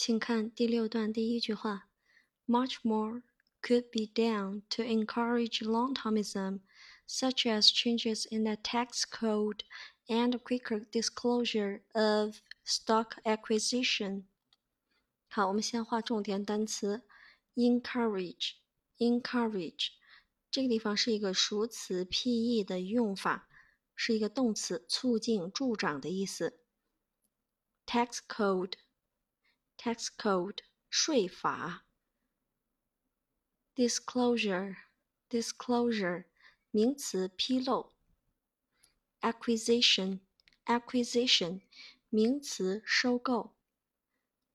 请看第六段第一句话：Much more could be done to encourage long-termism, such as changes in the tax code and quicker disclosure of stock acquisition。好，我们先画重点单词：encourage。encourage 这个地方是一个熟词 pe 的用法，是一个动词，促进、助长的意思。tax code。 tax code 税法，disclosure disclosure 名词披露，acquisition acquisition 名词收购。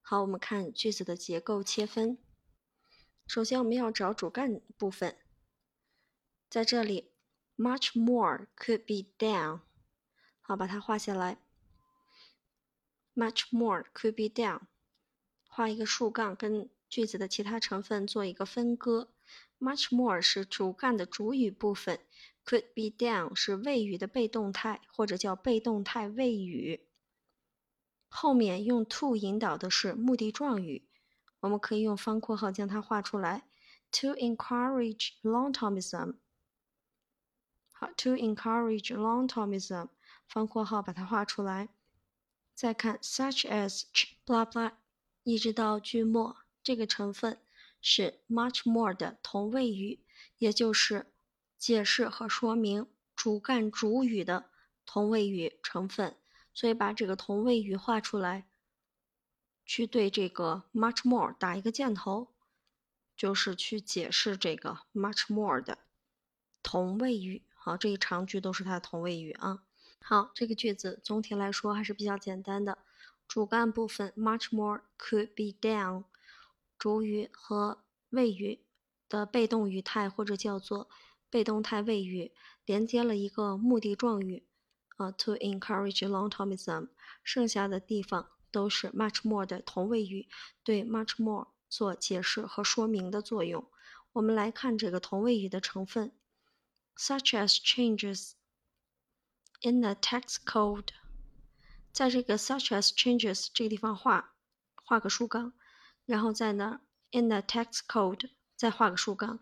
好，我们看句子的结构切分。首先，我们要找主干部分，在这里，much more could be done。好，把它画下来，much more could be done。 画一个竖杠，跟句子的其他成分做一个分割。Much more 是主干的主语部分，could be done 是谓语的被动态或者叫被动态谓语。后面用 to 引导的是目的状语，我们可以用方括号将它画出来。To encourage long-termism。好，to encourage long-termism，方括号把它画出来。再看 such as blah blah。一直到句末，这个成分是 much more 的同位语，也就是解释和说明主干主语的同位语成分。所以把这个同位语画出来，去对这个 much more 打一个箭头，就是去解释这个 much more 的同位语。好，这一长句都是它的同位语啊。好，这个句子总体来说还是比较简单的。主干部分 much more could be done，主语和谓语的被动语态或者叫做被动态谓语连接了一个目的状语，啊，to encourage long-termism。剩下的地方都是 much more 的同位语，对 much more 做解释和说明的作用。我们来看这个同位语的成分，such as changes in the tax code。在这个 such as changes 这个地方画画个竖杠，然后在那 in the tax code 再画个竖杠，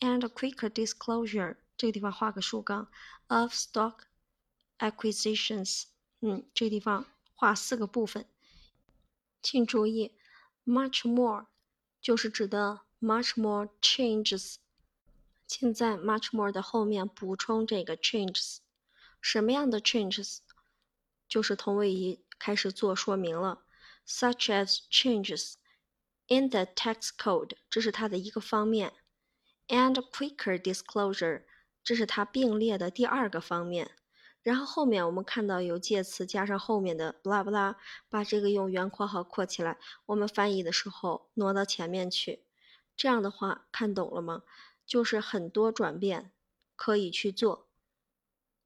and quicker disclosure 这个地方画个竖杠 of stock acquisitions，嗯，这个地方画四个部分。请注意，much more 就是指的 much more changes，请在 much more 的后面补充这个 changes，什么样的 changes？ 就是同位语开始做说明了，such as changes in the tax code，这是它的一个方面，and quicker disclosure，这是它并列的第二个方面。然后后面我们看到有介词加上后面的 blah blah，把这个用圆括号括起来，我们翻译的时候挪到前面去。这样的话看懂了吗？就是很多转变可以去做。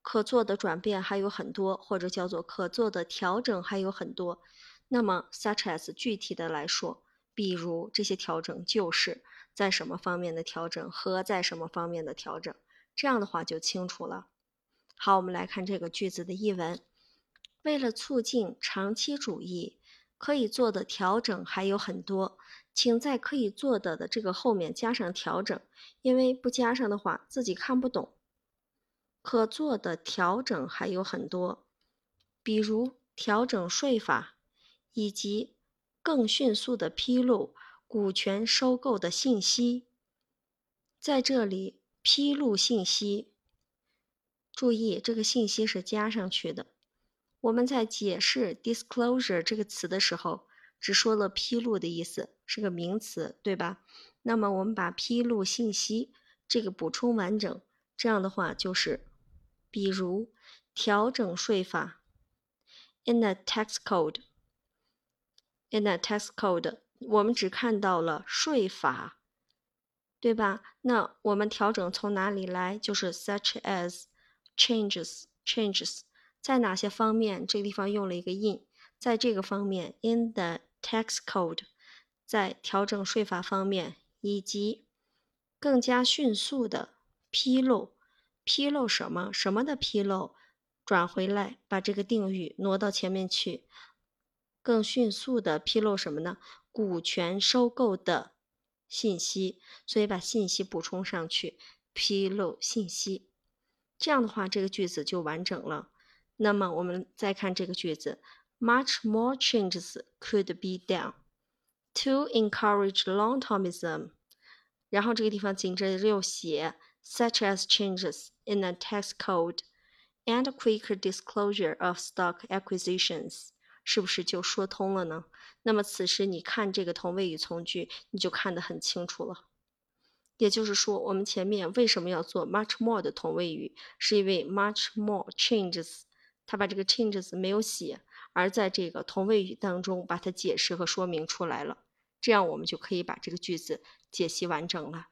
可做的转变还有很多，或者叫做可做的调整还有很多。那么，such as 具体的来说，比如这些调整就是在什么方面的调整和在什么方面的调整，这样的话就清楚了。好，我们来看这个句子的译文。为了促进长期主义，可以做的调整还有很多，请在可以做的的这个后面加上调整，因为不加上的话自己看不懂。可做的调整还有很多，比如调整税法，以及更迅速的披露股权收购的信息。在这里，披露信息，注意这个信息是加上去的。我们在解释 disclosure 这个词的时候，只说了披露的意思，是个名词，对吧？那么我们把披露信息这个补充完整，这样的话就是。比如调整税法，in the tax code，in the tax code，我们只看到了税法，对吧？那我们调整从哪里来？就是 such as changes，changes，在哪些方面？这个地方用了一个 in，在这个方面，in the tax code，在调整税法方面，以及更加迅速的披露。披露什么？什么的披露？转回来，把这个定语挪到前面去。更迅速的披露什么呢？股权收购的信息，所以把信息补充上去，披露信息。这样的话，这个句子就完整了。那么我们再看这个句子，Much more changes could be done to encourage long-termism。然后这个地方紧接着又写，such as changes in the tax code。and quicker disclosure of stock acquisitions，是不是就说通了呢？那么此时你看这个同位语从句，你就看得很清楚了。也就是说，我们前面为什么要做 much more 的同位语，是因为 much more changes，他把这个 changes 没有写，而在这个同位语当中把它解释和说明出来了，这样我们就可以把这个句子解析完整了。